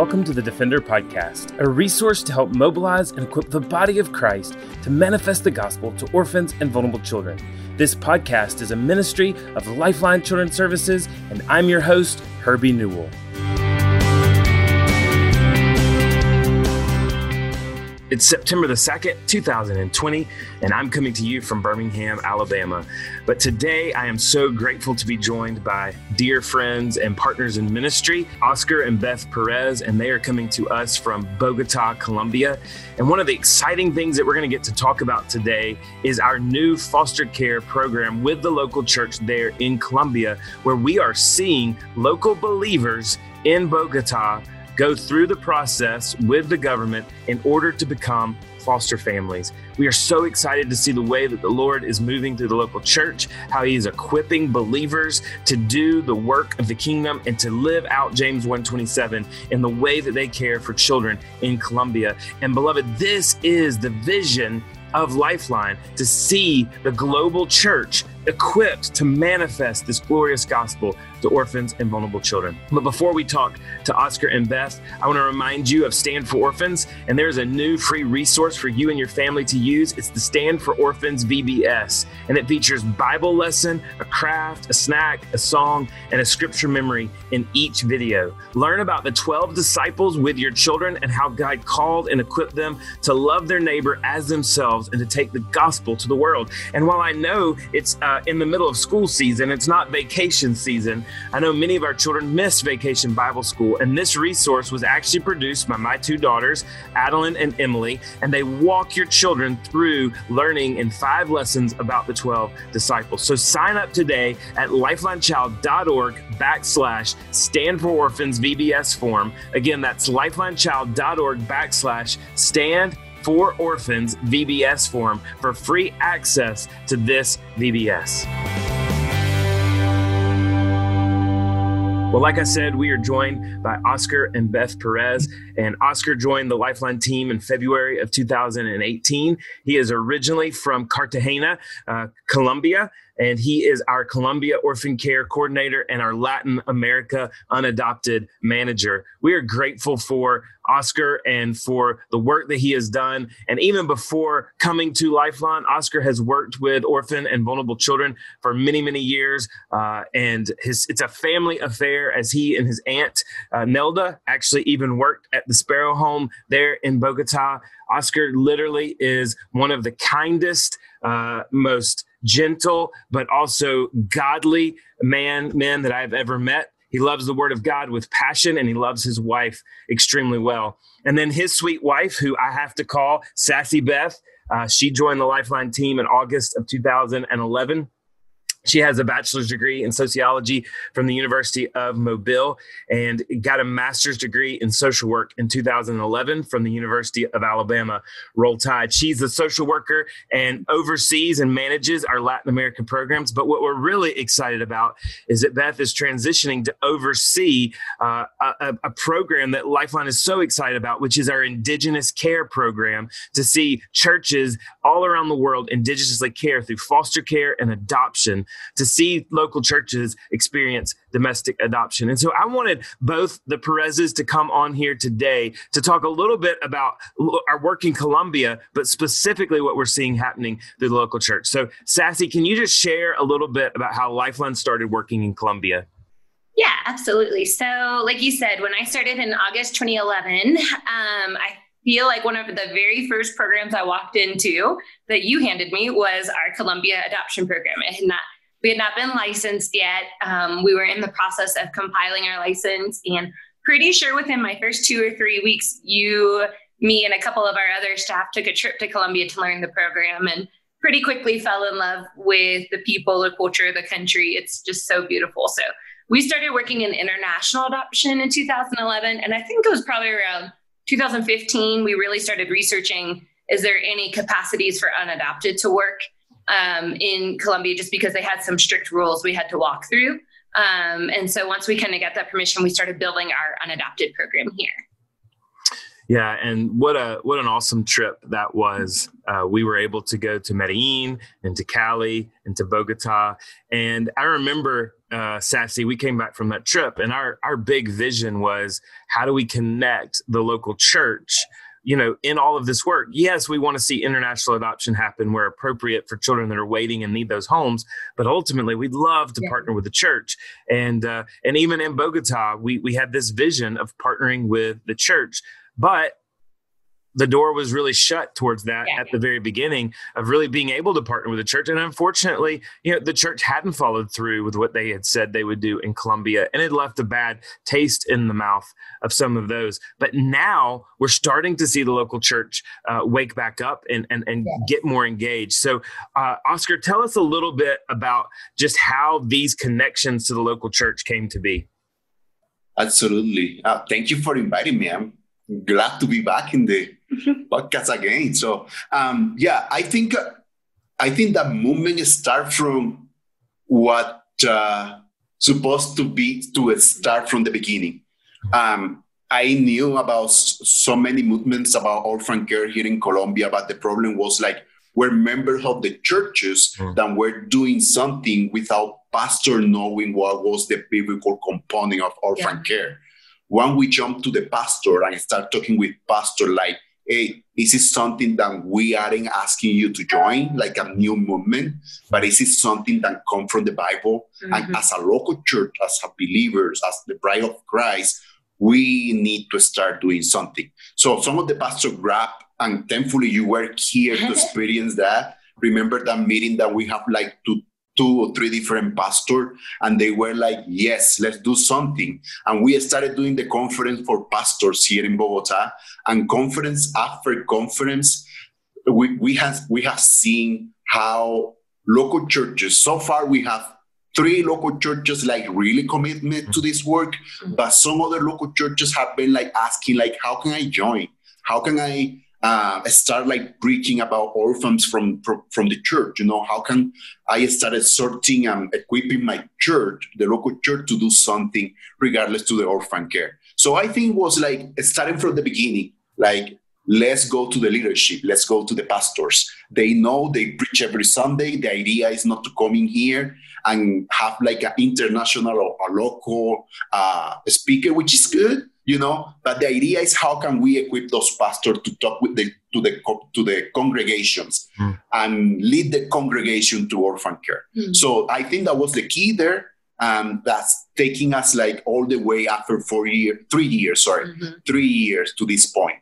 welcome to the Defender Podcast, a resource to help mobilize and equip the body of Christ to manifest the gospel to orphans and vulnerable children. This podcast is a ministry of Lifeline Children's Services, and I'm your host, Herbie Newell. It's September the 2nd, 2020, and I'm coming to you from Birmingham, Alabama. But today I am so grateful to be joined by dear friends and partners in ministry, Oscar and Beth Perez, and they are coming to us from Bogota, Colombia. And one of the exciting things that we're going to get to talk about today is our new foster care program with the local church there in Colombia, where we are seeing local believers in Bogota go through the process with the government in order to become foster families. We are so excited to see the way that the Lord is moving through the local church, how he is equipping believers to do the work of the kingdom and to live out James 127 in the way that they care for children in Colombia. And beloved, this is the vision of Lifeline to see the global church equipped to manifest this glorious gospel to orphans and vulnerable children. But before we talk to Oscar and Beth, I want to remind you of Stand for Orphans, and there's a new free resource for you and your family to use. It's the Stand for Orphans VBS, and it features Bible lesson, a craft, a snack, a song, and a scripture memory in each video. Learn about the 12 disciples with your children and how God called and equipped them to love their neighbor as themselves and to take the gospel to the world. And while I know it's uh, in the middle of school season, it's not vacation season, I know many of our children miss vacation Bible school, and this resource was actually produced by my two daughters, Adeline and Emily, and they walk your children through learning in five lessons about the 12 disciples. So sign up today at lifelinechild.org backslash stand for orphans VBS form. Again, that's lifelinechild.org backslash stand for orphans VBS form for free access to this VBS. Well, like I said, we are joined by Oscar and Beth Perez, and Oscar joined the Lifeline team in February of 2018. He is originally from Cartagena, uh, Colombia, and he is our Colombia Orphan Care Coordinator and our Latin America Unadopted Manager. We are grateful for Oscar and for the work that he has done. And even before coming to Lifeline, Oscar has worked with orphan and vulnerable children for many, many years. Uh, and his, it's a family affair as he and his aunt, uh, Nelda, actually even worked at the Sparrow Home there in Bogota. Oscar literally is one of the kindest, uh, most gentle, but also godly man, men that I've ever met. He loves the word of God with passion and he loves his wife extremely well. And then his sweet wife, who I have to call Sassy Beth, uh, she joined the Lifeline team in August of 2011. She has a bachelor's degree in sociology from the University of Mobile and got a master's degree in social work in 2011 from the University of Alabama. Roll Tide. She's a social worker and oversees and manages our Latin American programs. But what we're really excited about is that Beth is transitioning to oversee uh, a, a program that Lifeline is so excited about, which is our Indigenous Care Program to see churches all around the world indigenously care through foster care and adoption to see local churches experience domestic adoption. And so I wanted both the Perezes to come on here today to talk a little bit about our work in Colombia, but specifically what we're seeing happening through the local church. So, Sassy, can you just share a little bit about how Lifeline started working in Colombia? Yeah, absolutely. So, like you said, when I started in August 2011, um, I feel like one of the very first programs I walked into that you handed me was our Colombia adoption program. It had not we had not been licensed yet. Um, we were in the process of compiling our license, and pretty sure within my first two or three weeks, you, me, and a couple of our other staff took a trip to Colombia to learn the program and pretty quickly fell in love with the people, the culture, the country. It's just so beautiful. So we started working in international adoption in 2011, and I think it was probably around 2015 we really started researching is there any capacities for unadopted to work um, in Colombia just because they had some strict rules we had to walk through. Um, and so once we kind of got that permission, we started building our unadopted program here. Yeah, and what a what an awesome trip that was. Uh, we were able to go to Medellin and to Cali and to Bogota, and I remember uh, Sassy. We came back from that trip, and our our big vision was how do we connect the local church you know, in all of this work, yes, we want to see international adoption happen where appropriate for children that are waiting and need those homes. But ultimately, we'd love to yeah. partner with the church, and uh, and even in Bogota, we we had this vision of partnering with the church. But the door was really shut towards that yeah. at the very beginning of really being able to partner with the church. And unfortunately, you know, the church hadn't followed through with what they had said they would do in Colombia, and it left a bad taste in the mouth of some of those. But now we're starting to see the local church uh, wake back up and and, and yes. get more engaged. So, uh, Oscar, tell us a little bit about just how these connections to the local church came to be. Absolutely. Uh, thank you for inviting me. I'm glad to be back in the podcast again. So um, yeah, I think I think that movement start from what uh, supposed to be to start from the beginning. Um, I knew about so many movements about orphan care here in Colombia, but the problem was like we're members of the churches mm. that were doing something without pastor knowing what was the biblical component of orphan yeah. care. When we jump to the pastor and start talking with pastor, like, hey, is this something that we aren't asking you to join, like a new movement, but is it something that come from the Bible? Mm-hmm. And as a local church, as a believers, as the bride of Christ, we need to start doing something. So some of the pastors grab, and thankfully you were here to experience that. Remember that meeting that we have like to two or three different pastors and they were like yes let's do something. And we started doing the conference for pastors here in bogota and conference after conference we, we have we have seen how local churches so far we have three local churches like really commitment to this work mm-hmm. but some other local churches have been like asking like how can i join? How can i uh, start like preaching about orphans from, from, the church. You know, how can I started sorting and equipping my church, the local church, to do something regardless to the orphan care. So I think was like starting from the beginning, like let's go to the leadership, let's go to the pastors. They know they preach every Sunday. The idea is not to come in here and have like an international or a local uh, speaker, which is good you know but the idea is how can we equip those pastors to talk with the to the to the congregations mm. and lead the congregation to orphan care mm. so i think that was the key there um, that's taking us like all the way after four years three years sorry mm-hmm. three years to this point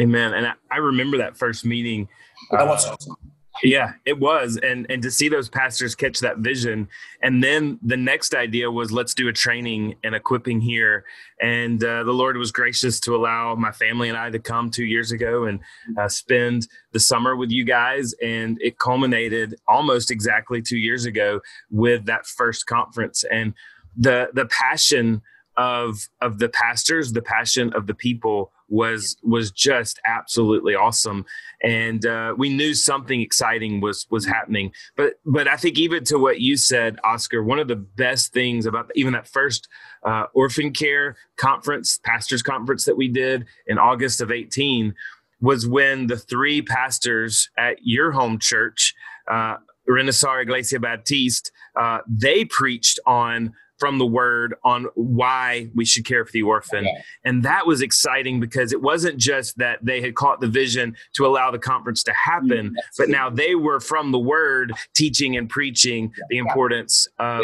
amen and i, I remember that first meeting that was uh, awesome yeah, it was, and and to see those pastors catch that vision, and then the next idea was let's do a training and equipping here, and uh, the Lord was gracious to allow my family and I to come two years ago and uh, spend the summer with you guys, and it culminated almost exactly two years ago with that first conference, and the the passion of of the pastors, the passion of the people was was just absolutely awesome. And uh, we knew something exciting was was happening. But but i think even to what you said oscar one of the best things about even that first uh, orphan care conference pastors conference that we did in august of 18 was when the three pastors at your home church uh, Renaissance Iglesia Baptiste, uh, they preached on from the word on why we should care for the orphan. Yeah. And that was exciting because it wasn't just that they had caught the vision to allow the conference to happen, mm, but now they were from the word teaching and preaching the importance of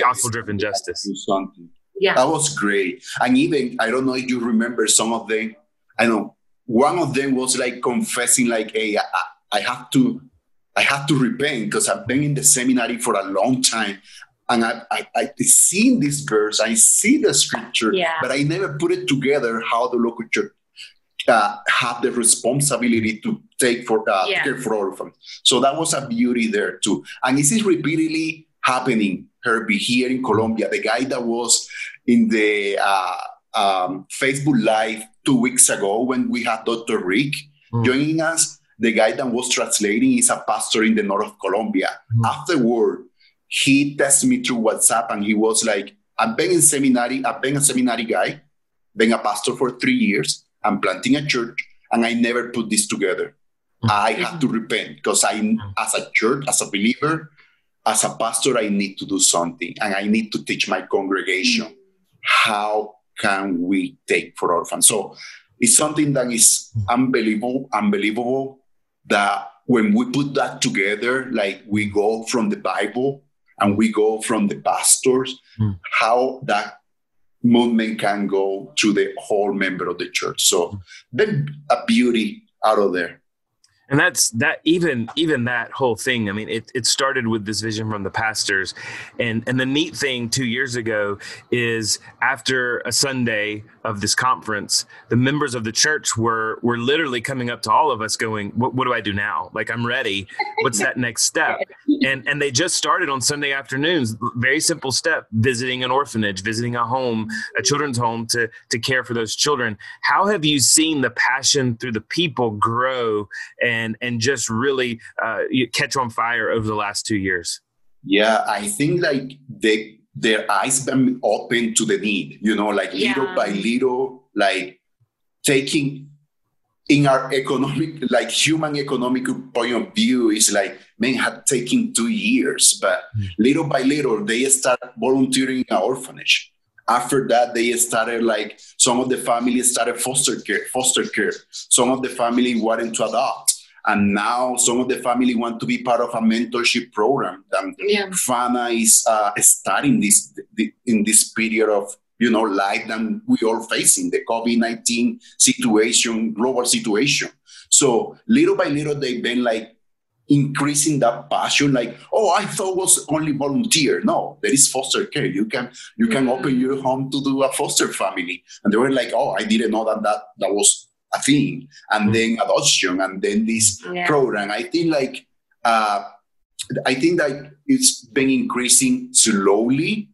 gospel driven justice. Yeah. That was great. And even, I don't know if you remember some of them, I know one of them was like confessing, like, hey, I, I have to I have to repent because I've been in the seminary for a long time and I, I, I seen this verse, I see the scripture, yeah. but I never put it together how the local church uh, have the responsibility to take for uh, yeah. care for orphans. So that was a beauty there too. And this is repeatedly happening, Herbie, here in Colombia. The guy that was in the uh, um, Facebook Live two weeks ago when we had Dr. Rick mm. joining us, the guy that was translating is a pastor in the north of Colombia. Mm. Afterward, he texted me through WhatsApp and he was like, I've been in seminary, I've been a seminary guy, been a pastor for three years. I'm planting a church, and I never put this together. Mm-hmm. I have to repent because I, as a church, as a believer, as a pastor, I need to do something, and I need to teach my congregation mm-hmm. how can we take for orphans. So it's something that is unbelievable, unbelievable that when we put that together, like we go from the Bible and we go from the pastors, mm. how that movement can go to the whole member of the church. So there's a beauty out of there and that's that even even that whole thing i mean it, it started with this vision from the pastors. And and the neat thing two years ago is after a sunday of this conference the members of the church were were literally coming up to all of us going what, what do i do now? Like i'm ready. What's that next step? And and they just started on sunday afternoons. Very simple step visiting an orphanage visiting a home a children's home to to care for those children. How have you seen the passion through the people grow and and and just really uh, catch on fire over the last two years? Yeah, I think like they their eyes been open to the need. You know, like yeah. little by little, like taking in our economic, like human economic point of view, is like men had taken two years, but mm. little by little they start volunteering in an orphanage after that they started like some of the families started foster care foster care some of the family wanted to adopt and now some of the family want to be part of a mentorship program that yeah. Fana is uh, starting this in this period of you know life that we all facing the COVID-19 situation, global situation. So little by little they've been like increasing that passion like oh i thought was only volunteer no there is foster care you can you can mm-hmm. open your home to do a foster family and they were like oh i didn't know that that, that was a thing and mm-hmm. then adoption and then this yeah. program i think like uh, i think that it's been increasing slowly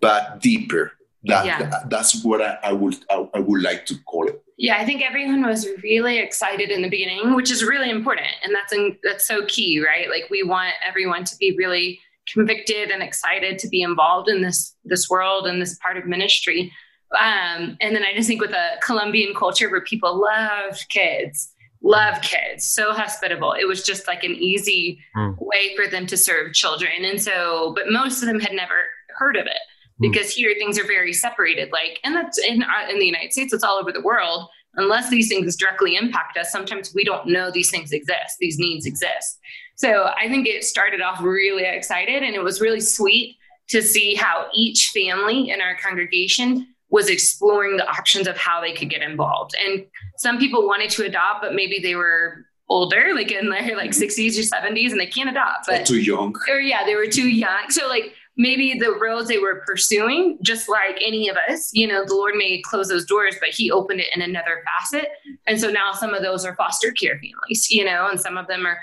but deeper that, yeah. that that's what I, I would I, I would like to call it yeah, I think everyone was really excited in the beginning, which is really important, and that's in, that's so key, right? Like we want everyone to be really convicted and excited to be involved in this this world and this part of ministry. Um, and then I just think with a Colombian culture where people love kids, love kids, so hospitable. It was just like an easy mm. way for them to serve children. And so, but most of them had never heard of it hmm. because here things are very separated. Like, and that's in, uh, in the United States, it's all over the world. Unless these things directly impact us, sometimes we don't know these things exist, these needs exist. So I think it started off really excited and it was really sweet to see how each family in our congregation was exploring the options of how they could get involved. And some people wanted to adopt, but maybe they were older, like in their like mm-hmm. 60s or 70s, and they can't adopt. But or too young. Or yeah, they were too young. So like maybe the roads they were pursuing, just like any of us, you know, the Lord may close those doors, but He opened it in another facet. And so now some of those are foster care families, you know, and some of them are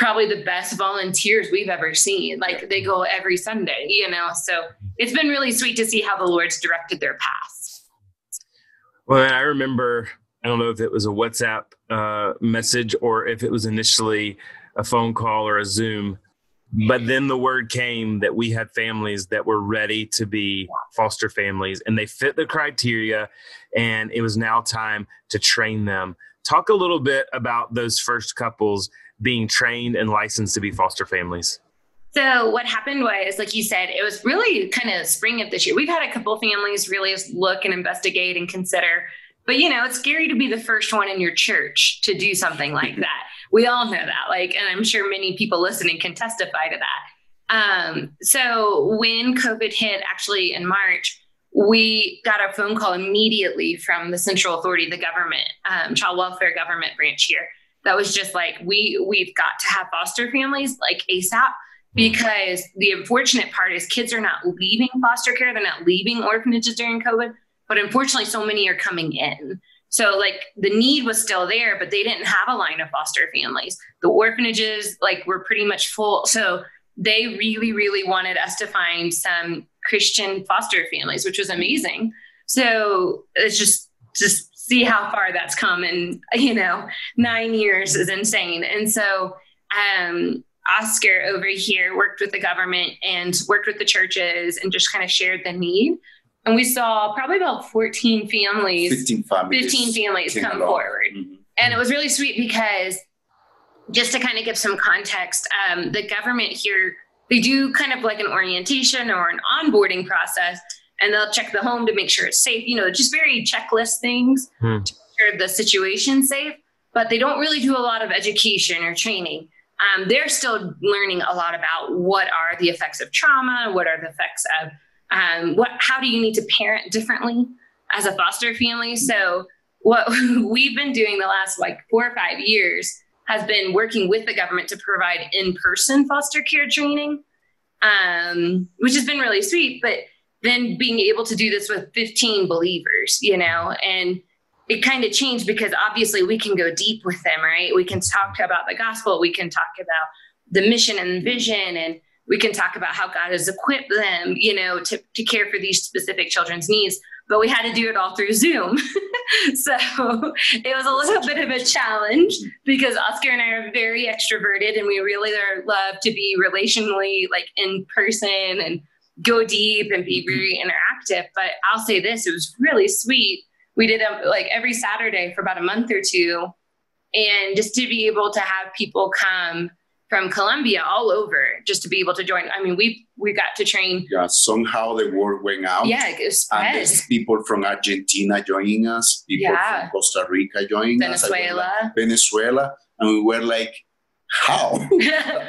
probably the best volunteers we've ever seen. Like they go every Sunday, you know. So it's been really sweet to see how the Lord's directed their paths. Well, I remember, I don't know if it was a WhatsApp uh, message or if it was initially a phone call or a Zoom, but then the word came that we had families that were ready to be foster families and they fit the criteria, and it was now time to train them. Talk a little bit about those first couples being trained and licensed to be foster families? So what happened was, like you said, it was really kind of spring of this year. We've had a couple families really look and investigate and consider, but you know, it's scary to be the first one in your church to do something like that. We all know that, like, and I'm sure many people listening can testify to that. Um, so when COVID hit, actually in March, we got a phone call immediately from the central authority, the government, um, child welfare government branch here that was just like we we've got to have foster families like ASAP because the unfortunate part is kids are not leaving foster care, they're not leaving orphanages during COVID, but unfortunately so many are coming in. So like the need was still there, but they didn't have a line of foster families. The orphanages like were pretty much full. So they really, really wanted us to find some Christian foster families, which was amazing. So it's just just see how far that's come in you know nine years is insane and so um, oscar over here worked with the government and worked with the churches and just kind of shared the need and we saw probably about 14 families 15 families 15 families come along. forward mm-hmm. and it was really sweet because just to kind of give some context um, the government here they do kind of like an orientation or an onboarding process and they'll check the home to make sure it's safe you know just very checklist things hmm. to make sure the situation's safe but they don't really do a lot of education or training um, they're still learning a lot about what are the effects of trauma what are the effects of um, what how do you need to parent differently as a foster family so what we've been doing the last like four or five years has been working with the government to provide in-person foster care training um, which has been really sweet but then being able to do this with 15 believers you know and it kind of changed because obviously we can go deep with them right we can talk about the gospel we can talk about the mission and vision and we can talk about how God has equipped them, you know, to, to care for these specific children's needs. But we had to do it all through Zoom. so it was a little bit of a challenge because Oscar and I are very extroverted and we really love to be relationally like in person and go deep and be mm-hmm. very interactive. But I'll say this, it was really sweet. We did them like every Saturday for about a month or two. And just to be able to have people come from Colombia all over just to be able to join. I mean, we we got to train. Yeah, somehow the word went out. Yeah, it spread. And there's people from Argentina joining us, people yeah. from Costa Rica joining Venezuela. us. Venezuela. Venezuela. And we were like, how?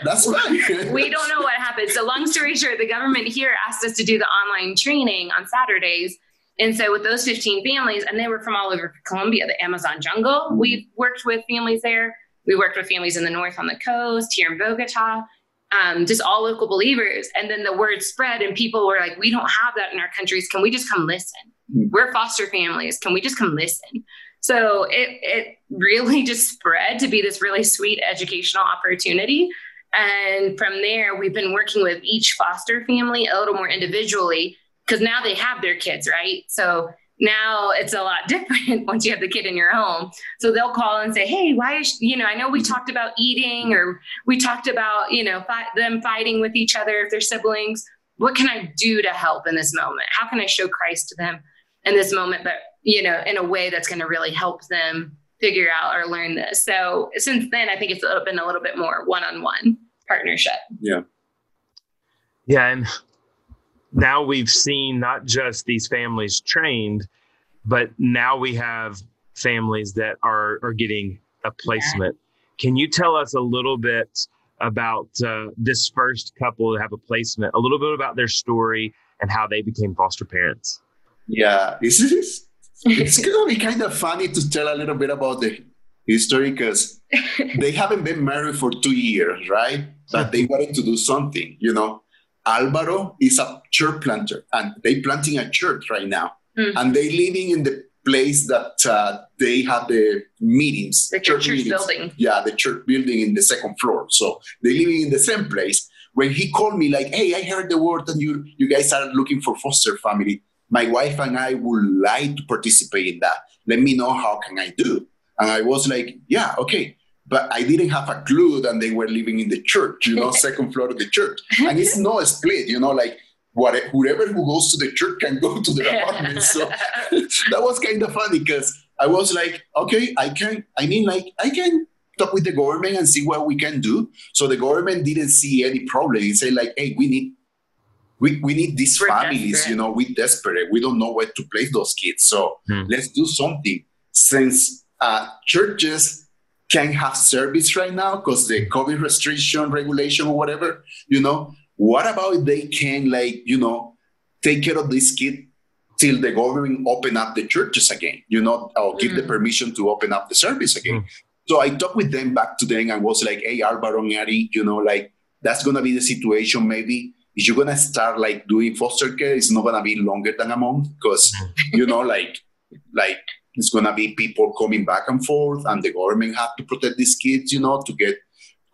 That's right. we don't know what happened. So long story short, the government here asked us to do the online training on Saturdays. And so with those 15 families, and they were from all over Colombia, the Amazon jungle, mm-hmm. we've worked with families there we worked with families in the north on the coast, here in Bogota, um, just all local believers. And then the word spread, and people were like, we don't have that in our countries. Can we just come listen? Mm-hmm. We're foster families. Can we just come listen? So it, it really just spread to be this really sweet educational opportunity. And from there, we've been working with each foster family a little more individually because now they have their kids, right? So now it's a lot different once you have the kid in your home. So they'll call and say, "Hey, why is you know? I know we mm-hmm. talked about eating, or we talked about you know fi- them fighting with each other if they're siblings. What can I do to help in this moment? How can I show Christ to them in this moment? But you know, in a way that's going to really help them figure out or learn this. So since then, I think it's been a little bit more one-on-one partnership. Yeah. Yeah, and now we've seen not just these families trained, but now we have families that are are getting a placement. Yeah. Can you tell us a little bit about uh, this first couple that have a placement? A little bit about their story and how they became foster parents. Yeah, this is it's gonna be kind of funny to tell a little bit about the history because they haven't been married for two years, right? But they wanted to do something, you know. Alvaro is a church planter, and they're planting a church right now, mm. and they're living in the place that uh, they have the meetings, the church, church meetings. building. Yeah, the church building in the second floor. So they're living in the same place. When he called me, like, "Hey, I heard the word, and you you guys are looking for foster family. My wife and I would like to participate in that. Let me know how can I do." And I was like, "Yeah, okay." but I didn't have a clue that they were living in the church, you know, second floor of the church. And it's no split, you know, like what, whoever who goes to the church can go to the apartment. So that was kind of funny because I was like, okay, I can, I mean, like, I can talk with the government and see what we can do. So the government didn't see any problem. He said, like, hey, we need we, we need these We're families, desperate. you know, we're desperate. We don't know where to place those kids. So hmm. let's do something. Since uh, churches can have service right now because the COVID restriction regulation or whatever, you know, what about if they can like, you know, take care of this kid till the government open up the churches again, you know, or give mm. the permission to open up the service again. Mm. So I talked with them back to them and was like, hey, Alvaro Ari, you know, like that's gonna be the situation maybe. If you're gonna start like doing foster care, it's not gonna be longer than a month because you know, like like it's going to be people coming back and forth, and the government have to protect these kids, you know, to get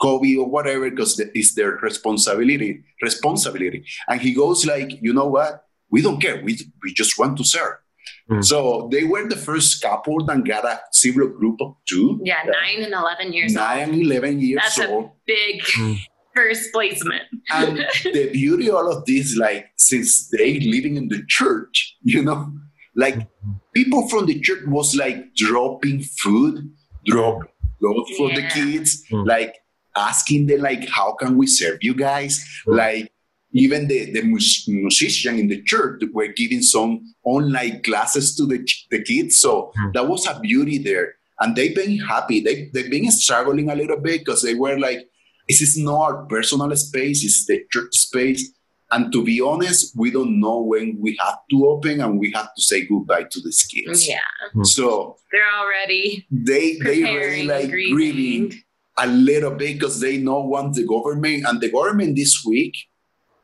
COVID or whatever, because it's their responsibility. Responsibility. And he goes like, you know what? We don't care. We we just want to serve. Mm. So they were the first couple that got a sibling group of two. Yeah, nine and eleven years nine old. and eleven years That's old. a big. Mm. First placement. and the beauty of all of this, like since they living in the church, you know, like people from the church was like dropping food, drop clothes for the kids, Mm. like asking them like, how can we serve you guys? Mm. Like even the, the mus- musician in the church were giving some online classes to the, ch- the kids. So Mm. that was a beauty there. And they've been happy. They, they've been struggling a little bit because they were like, this is not our personal space, it's the church space. And to be honest, we don't know when we have to open and we have to say goodbye to these kids. Yeah, So they're already they they really preparing, like grieving. grieving a little bit because they know once the government and the government this week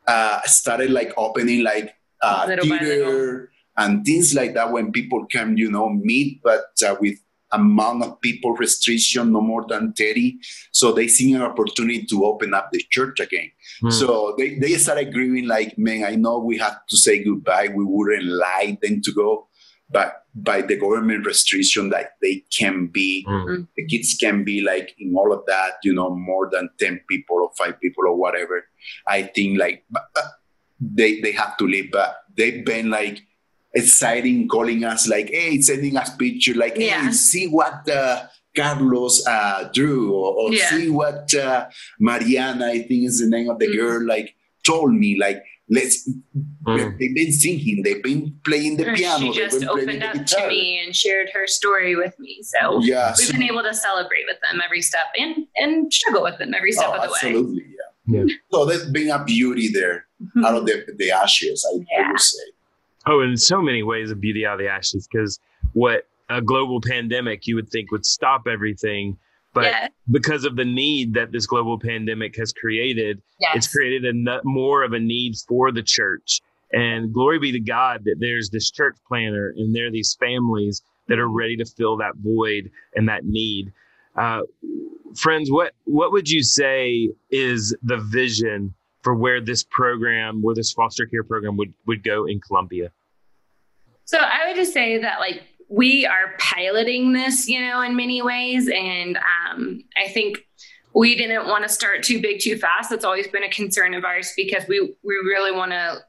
uh, started like opening like uh, theater and things like that when people can you know meet but uh, with amount of people restriction no more than 30 so they see an opportunity to open up the church again Hmm. so they, they started grieving like man i know we have to say goodbye we wouldn't like them to go but by the government restriction that they can be Mm. the kids can be like in all of that, you know, more than 10 people or five people or whatever. I think like they they have to leave, but they've been like exciting calling us like, hey, sending us picture like, hey, see what uh, Carlos uh, drew or, or Yeah. see what uh, Mariana, I think is the name of the Mhm. girl, like told me like, let's, Mm. they've been singing, they've been playing the Or piano, she they've just opened the up to me and shared her story with me. So Yeah, we've so- been able to celebrate with them every step and and struggle with them every step Oh, of the way. absolutely, yeah. Yeah. So there's been a beauty there out of the, the ashes, I, I would say. Oh, in so many ways, a beauty out of the ashes. Because what a global pandemic you would think would stop everything, but yeah. because of the need that this global pandemic has created, Yes. it's created a no- more of a need for the church. And glory be to God that there's this church planner and there are these families that are ready to fill that void and that need. Uh, friends, what what would you say is the vision for where this program, where this foster care program would would go in Colombia? So I would just say that like we are piloting this, you know, in many ways, and um, I think we didn't want to start too big too fast. That's always been a concern of ours because we we really want to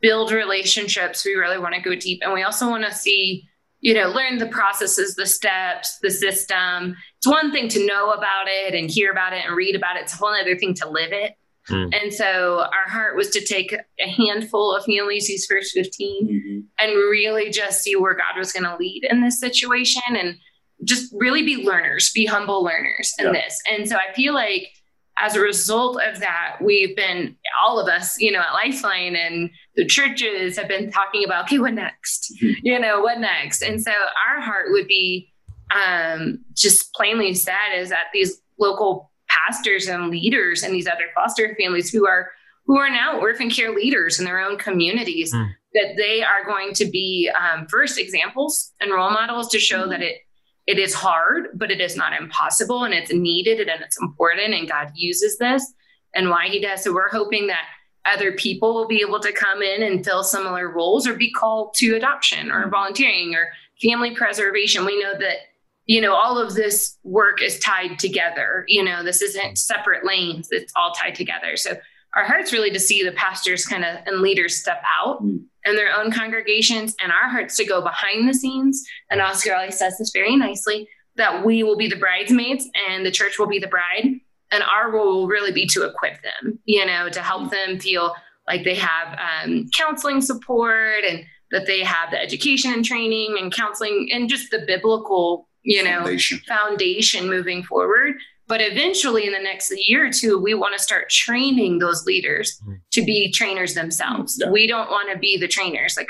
build relationships. We really want to go deep, and we also want to see, you know, learn the processes, the steps, the system. It's one thing to know about it and hear about it and read about it. It's a whole other thing to live it. Hmm. And so our heart was to take a handful of these first 15, and really just see where God was going to lead in this situation and just really be learners, be humble learners in Yeah. this. And so I feel like as a result of that, we've been, all of us, you know, at Lifeline and the churches have been talking about, okay, what next? Mhm. You know, what next? And so our heart would be um, just plainly said is that these local pastors and leaders and these other foster families who are who are now orphan care leaders in their own communities Mm. that they are going to be um, first examples and role models to show that it it is hard but it is not impossible and it's needed and it's important and god uses this and why he does. So we're hoping that other people will be able to come in and fill similar roles or be called to adoption or volunteering or family preservation. We know that you know all of this work is tied together. You know this isn't separate lanes it's all tied together. So our heart's really to see the pastors kind of and leaders step out Mm. in their own congregations and our hearts to go behind the scenes. And oscar always says this very nicely that we will be the bridesmaids and the church will be the bride and our role will really be to equip them you know to help them feel like they have um, counseling support and that they have the education and training and counseling and just the biblical you know Foundation. foundation moving forward. But eventually, in the next year or two, we want to start training those leaders Mhm. to be trainers themselves. Yeah. We don't want to be the trainers. Like,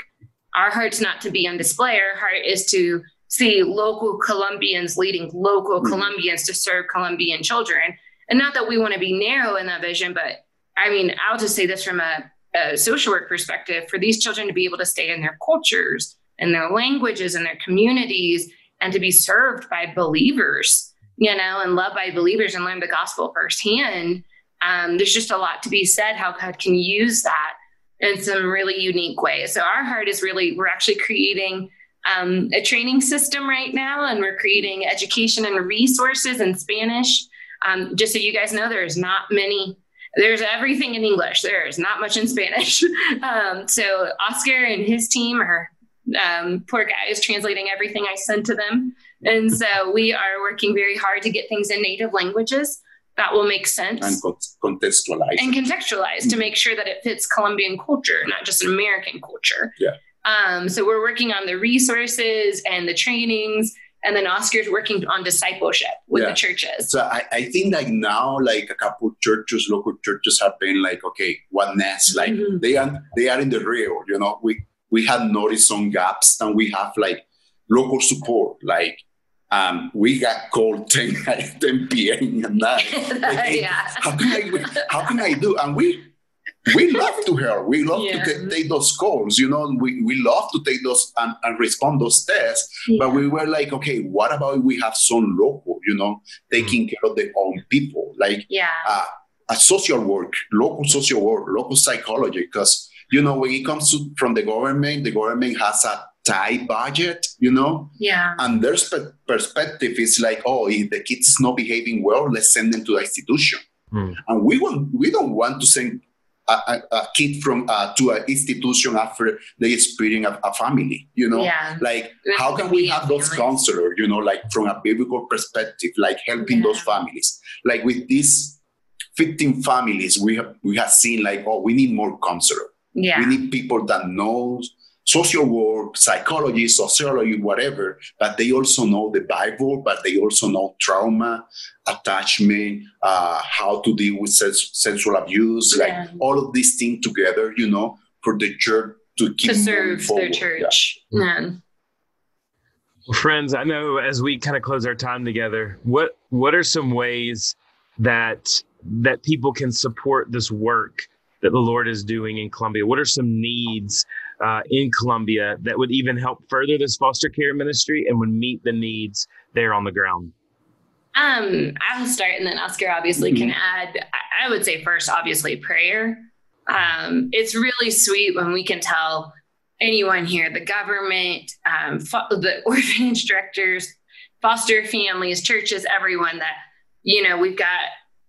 our heart's not to be on display. Our heart is to see local Colombians leading local Mhm. Colombians to serve Colombian children. And not that we want to be narrow in that vision, but I mean, I'll just say this from a, a social work perspective for these children to be able to stay in their cultures and their languages and their communities and to be served by believers, you know, and loved by believers and learn the gospel firsthand. Um, there's just a lot to be said how God can use that in some really unique ways. So our heart is really, we're actually creating um, a training system right now, and we're creating education and resources in Spanish. Um, just so you guys know, there's not many there's everything in English. There is not much in Spanish. Um, so Oscar and his team are um, poor guys translating everything I send to them. And so we are working very hard to get things in native languages that will make sense and contextualize and contextualize to make sure that it fits Colombian culture, not just an American culture. Yeah. Um, so we're working on the resources and the trainings and then Oscar's working on discipleship with yeah. the churches. So I, I think like now, like a couple churches, local churches have been like, okay, what next? Like mm-hmm. they are they are in the real, you know. We we have noticed some gaps and we have like local support. Like um, we got called 10, 10 p.m. at night. Like, yeah. How can I how can I do? And we we love to help. We love yeah. to take those calls. You know, we, we love to take those and, and respond those tests. Yeah. But we were like, okay, what about we have some local, you know, taking care of their own people, like yeah. uh, a social work, local social work, local psychology. Because you know, when it comes to from the government, the government has a tight budget, you know? Yeah. And their spe- perspective is like, oh, if the kid's not behaving well, let's send them to the institution. Mm. And we want we don't want to send a, a kid from uh, to an institution after they experience a, a family you know yeah. like how can we have those counselors you know like from a biblical perspective like helping yeah. those families like with these 15 families we have we have seen like oh we need more counselor yeah. we need people that knows social work, psychology, sociology, whatever, but they also know the Bible, but they also know trauma, attachment, uh, how to deal with sexual abuse, yeah. like all of these things together, you know, for the church to keep to serve their church. Yeah. Well, friends, I know as we kind of close our time together, what what are some ways that that people can support this work that the Lord is doing in Colombia? What are some needs uh, in Colombia that would even help further this foster care ministry and would meet the needs there on the ground? Um, I'll start, and then Oscar obviously mm-hmm. can add. I would say first, obviously, prayer. Um, it's really sweet when we can tell anyone here, the government, um, fo- the orphanage directors, foster families, churches, everyone that you know we've got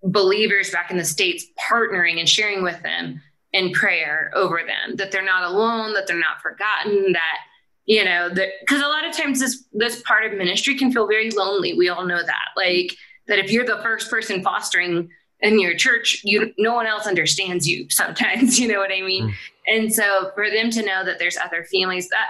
believers back in the states partnering and sharing with them in prayer over them that they're not alone that they're not forgotten that you know because a lot of times this this part of ministry can feel very lonely. We all know that. Like that if you're the first person fostering in your church you no one else understands you sometimes you know what i mean? Mm. and so for them to know that there's other families that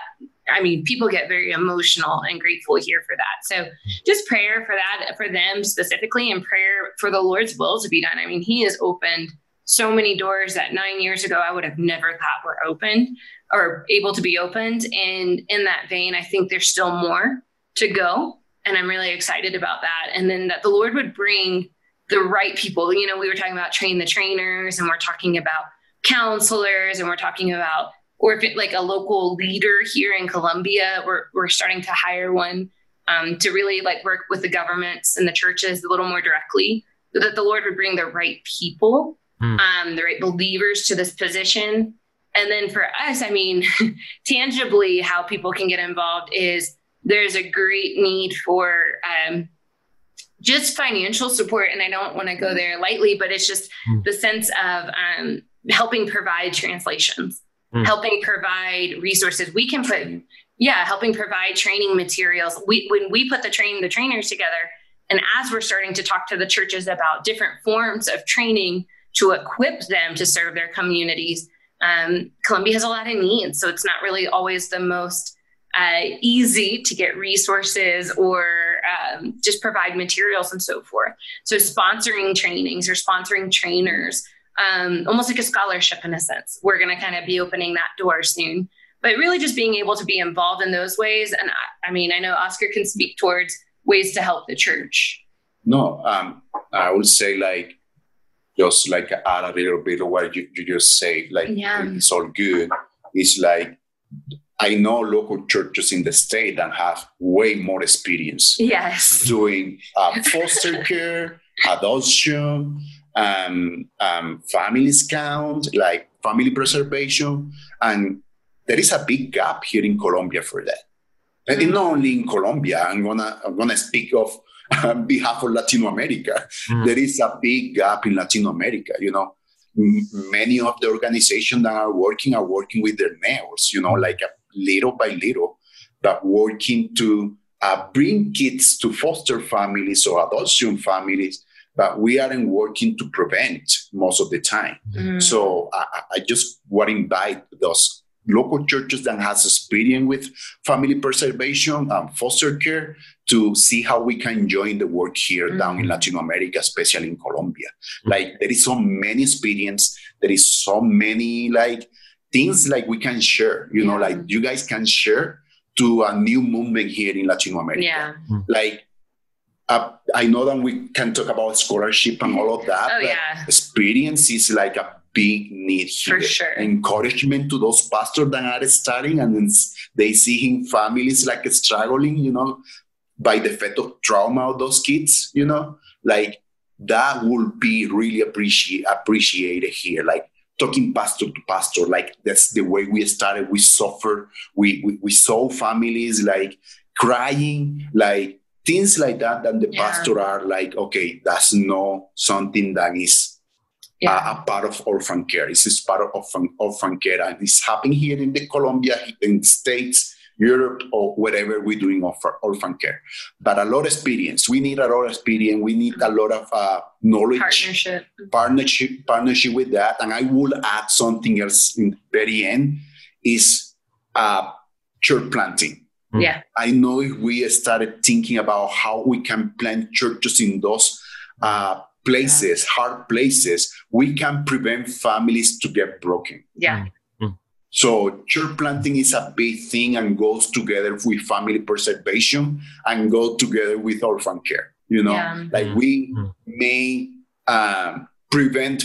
I mean, people get very emotional and grateful here for that. So just prayer for that, for them specifically, and prayer for the Lord's will to be done. I mean, He has opened so many doors that nine years ago I would have never thought were opened or able to be opened. And in that vein, I think there's still more to go. And I'm really excited about that. And then that the Lord would bring the right people. You know, we were talking about train the trainers and we're talking about counselors and we're talking about or if it like a local leader here in Colombia, we're, we're starting to hire one um, to really like work with the governments and the churches a little more directly so that the Lord would bring the right people mm. um, the right believers to this position. And then for us, I mean, tangibly, how people can get involved is there's a great need for um, just financial support. And I don't want to go there lightly, but it's just mm. the sense of um, helping provide translations, mm. helping provide resources. We can put, yeah, helping provide training materials. We, when we put the train, the trainers together, and as we're starting to talk to the churches about different forms of training to equip them to serve their communities. Um, Colombia has a lot of needs, so it's not really always the most uh, easy to get resources or um, just provide materials and so forth. So, sponsoring trainings or sponsoring trainers, um, almost like a scholarship in a sense. We're going to kind of be opening that door soon. But really, just being able to be involved in those ways. And I, I mean, I know Oscar can speak towards ways to help the church. No, um, I would say like just like add a little bit of what you, you just say, like yeah. it's all good. It's like I know local churches in the state that have way more experience. Yes. Doing uh, foster care, adoption, um, um, family count, like family preservation. And there is a big gap here in Colombia for that. And mm-hmm. not only in Colombia, I'm gonna I'm gonna speak of on behalf of Latino America. Mm. There is a big gap in Latino America. You know, many of the organizations that are working are working with their nails, you know, like a little by little, but working to uh, bring kids to foster families or adoption families, but we aren't working to prevent most of the time. Mm. So I, I just want to invite those local churches that has experience with family preservation and foster care to see how we can join the work here mm-hmm. down in Latin America, especially in Colombia. Mm-hmm. Like there is so many experience, there is so many like things like we can share, you yeah. know, like you guys can share to a new movement here in Latin America. Yeah. Like uh, I know that we can talk about scholarship and all of that. Oh, yeah. Experience is like a big need here. For sure. Encouragement to those pastors that are starting and then they seeing families like struggling, you know, by the effect of trauma of those kids, you know, like that will be really appreciate, appreciated here. Like talking pastor to pastor, like that's the way we started. We suffer, we, we, we saw families like crying, like things like that. And the yeah. pastor are like, okay, that's not something that is yeah. a part of orphan care. This is part of orphan, orphan care, and it's happening here in the Colombia, in the States, Europe, or wherever we're doing orphan, orphan care. But a lot of experience. We need a lot of experience. We need a lot of uh, knowledge, partnership, partnership, partnership with that. And I will add something else in the very end: is uh, church planting. Yeah, I know if we started thinking about how we can plant churches in those. Uh, places, hard places, we can prevent families to get broken. Yeah. Mm. So church planting is a big thing and goes together with family preservation and go together with orphan care. You know, yeah. like we mm. may um, prevent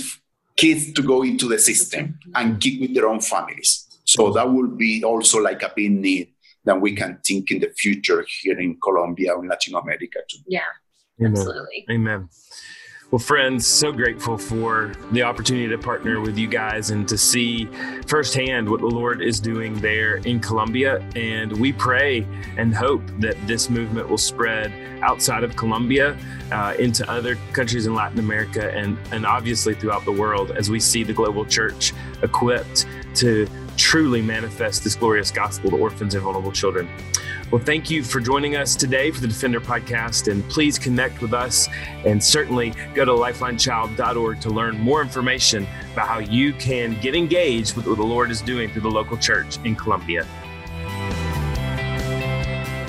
kids to go into the system and keep with their own families. So that will be also like a big need that we can think in the future here in Colombia or in Latin America too. Yeah, Amen. absolutely. Amen. Well, friends, so grateful for the opportunity to partner with you guys and to see firsthand what the Lord is doing there in Colombia. And we pray and hope that this movement will spread outside of Colombia uh, into other countries in Latin America and, and obviously throughout the world as we see the global church equipped to truly manifest this glorious gospel to orphans and vulnerable children. Well, thank you for joining us today for the Defender podcast. And please connect with us and certainly go to lifelinechild.org to learn more information about how you can get engaged with what the Lord is doing through the local church in Colombia.